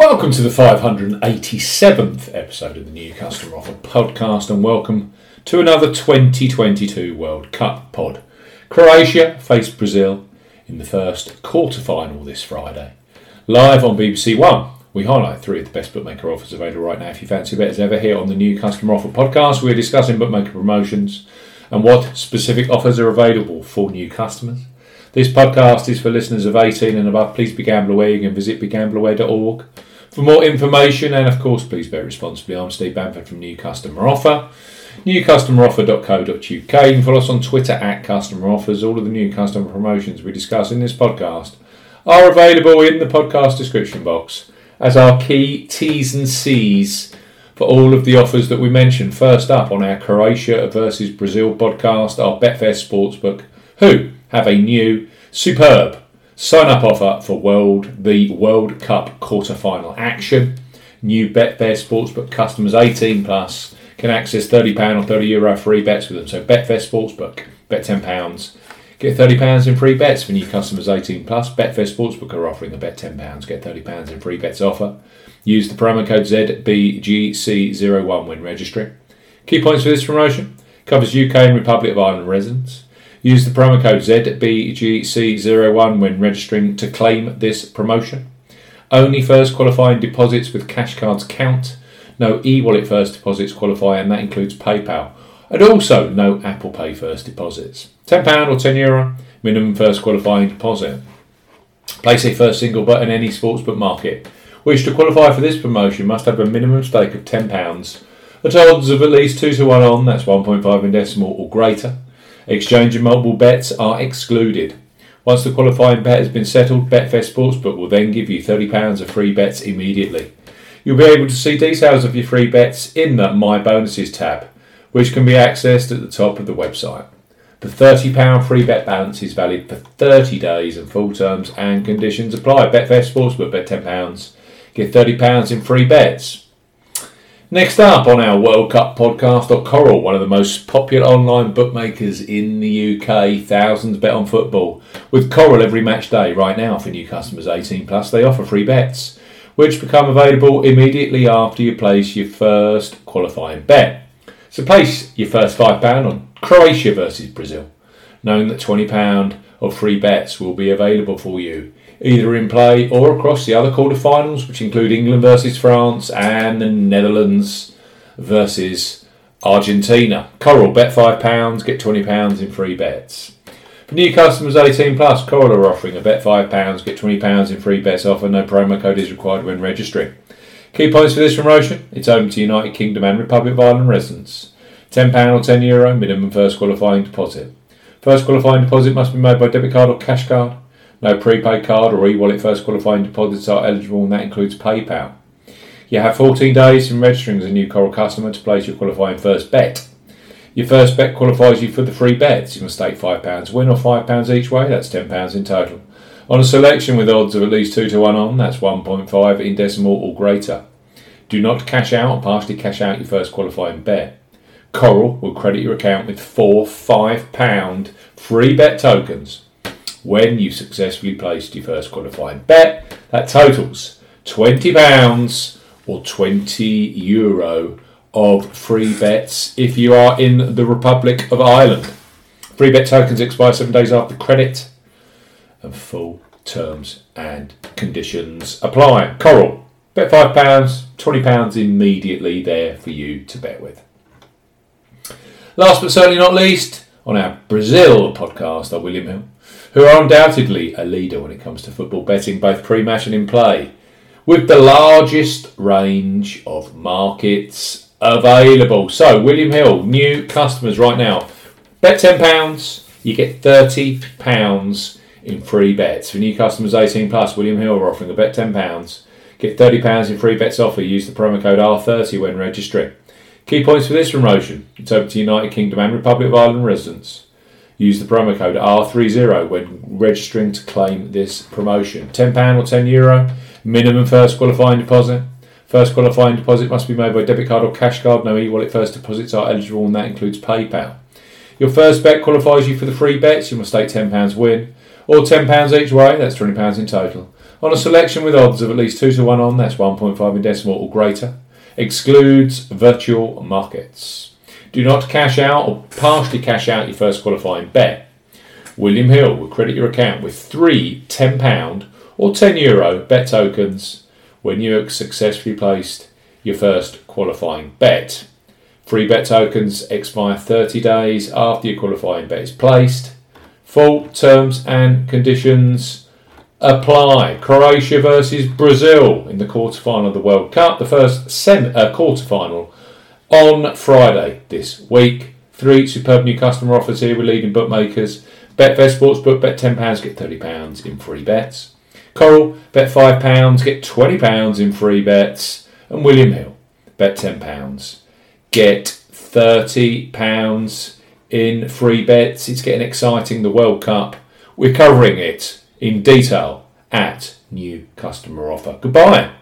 Welcome to the 587th episode of the New Customer Offer podcast, and welcome to another 2022 World Cup pod. Croatia faced Brazil in the first quarter final this Friday. Live on BBC One, we highlight three of the best bookmaker offers available right now. If you fancy a bet as ever, here on the New Customer Offer podcast, we're discussing bookmaker promotions and what specific offers are available for new customers. This podcast is for listeners of 18 and above. Please be gamble aware. You can visit begambleaware.org for more information, and of course, please bet responsibly. I'm Steve Bamford from New Customer Offer. NewCustomeroffer.co.uk. You can follow us on Twitter at Customer Offers. All of the new customer promotions we discuss in this podcast are available in the podcast description box as our key T's and C's for all of the offers that we mentioned. First up on our Croatia versus Brazil podcast, our Betfair Sportsbook, who have a new, superb Sign up offer for World the World Cup quarter final action. New Betfair Sportsbook customers 18 plus can access £30 or €30 Euro free bets with them. So Betfair Sportsbook, bet £10, get £30 in free bets for new customers 18 plus. Betfair Sportsbook are offering a bet £10, get £30 in free bets offer. Use the promo code ZBGC01 when registering. Key points for this promotion covers UK and Republic of Ireland residents. Use the promo code ZBGC01 when registering to claim this promotion. Only first qualifying deposits with cash cards count. No e wallet first deposits qualify, and that includes PayPal. And also no Apple Pay first deposits. £10 or €10 Euro, minimum first qualifying deposit. Place a first single bet in any sportsbook market. which to qualify for this promotion must have a minimum stake of £10 at odds of at least 2 to 1 on, that's 1.5 in decimal or greater. Exchange and multiple bets are excluded. Once the qualifying bet has been settled, Betfair Sportsbook will then give you £30 of free bets immediately. You'll be able to see details of your free bets in the My Bonuses tab, which can be accessed at the top of the website. The £30 free bet balance is valid for 30 days and full terms and conditions apply. Betfair Sportsbook, bet £10, get £30 in free bets. Next up on our World Cup podcast Coral, one of the most popular online bookmakers in the UK. Thousands bet on football. With Coral every match day right now for new customers 18 plus, they offer free bets, which become available immediately after you place your first qualifying bet. So place your first £5 on Croatia versus Brazil, knowing that £20 of free bets will be available for you either in play or across the other quarterfinals, which include England versus France and the Netherlands versus Argentina. Coral, bet £5, get £20 in free bets. For new customers 18 plus, Coral are offering a bet £5, get £20 in free bets offer. No promo code is required when registering. Key points for this promotion it's open to United Kingdom and Republic of Ireland residents. £10 or €10 Euro minimum first qualifying deposit. First qualifying deposit must be made by debit card or cash card. No prepaid card or e-wallet first qualifying deposits are eligible and that includes PayPal. You have 14 days from registering as a new Coral customer to place your qualifying first bet. Your first bet qualifies you for the free bets. You must stake £5 win or £5 each way, that's £10 in total. On a selection with odds of at least 2 to 1 on, that's 1.5 in decimal or greater. Do not cash out or partially cash out your first qualifying bet. Coral will credit your account with four £5 free bet tokens when you successfully placed your first qualifying bet. That totals £20 or 20 euro of free bets if you are in the Republic of Ireland. Free bet tokens expire seven days after credit, and full terms and conditions apply. Coral, bet £5, £20 immediately there for you to bet with. Last but certainly not least, on our Brazil podcast are William Hill who are undoubtedly a leader when it comes to football betting, both pre match and in play, with the largest range of markets available. So, William Hill, new customers right now, bet £10, you get £30 in free bets. For new customers 18 plus, William Hill are offering a bet £10, get £30 in free bets offer. Use the promo code R30 when registering. Key points for this promotion it's open to United Kingdom and Republic of Ireland residents. Use the promo code R30 when registering to claim this promotion. £10 or €10 Euro, minimum first qualifying deposit. First qualifying deposit must be made by debit card or cash card. No e-wallet first deposits are eligible and that includes PayPal. Your first bet qualifies you for the free bets. You must stake £10 win or £10 each way, that's £20 in total. on a selection with odds of at least 2 to 1 on, that's 1.5 in decimal or greater. Excludes virtual markets. Do not cash out or partially cash out your first qualifying bet. William Hill will credit your account with three £10 or €10 Euro bet tokens when you have successfully placed your first qualifying bet. Free bet tokens expire 30 days after your qualifying bet is placed. Full terms and conditions apply. Croatia versus Brazil in the quarterfinal of the World Cup, the first sem- uh, quarterfinal on Friday this week. Three superb new customer offers here with leading bookmakers. Betfair Sportsbook, bet £10, get £30 in free bets. Coral, bet £5, get £20 in free bets. And William Hill, bet £10, get £30 in free bets. It's getting exciting, the World Cup. We're covering it in detail at New Customer Offer. Goodbye.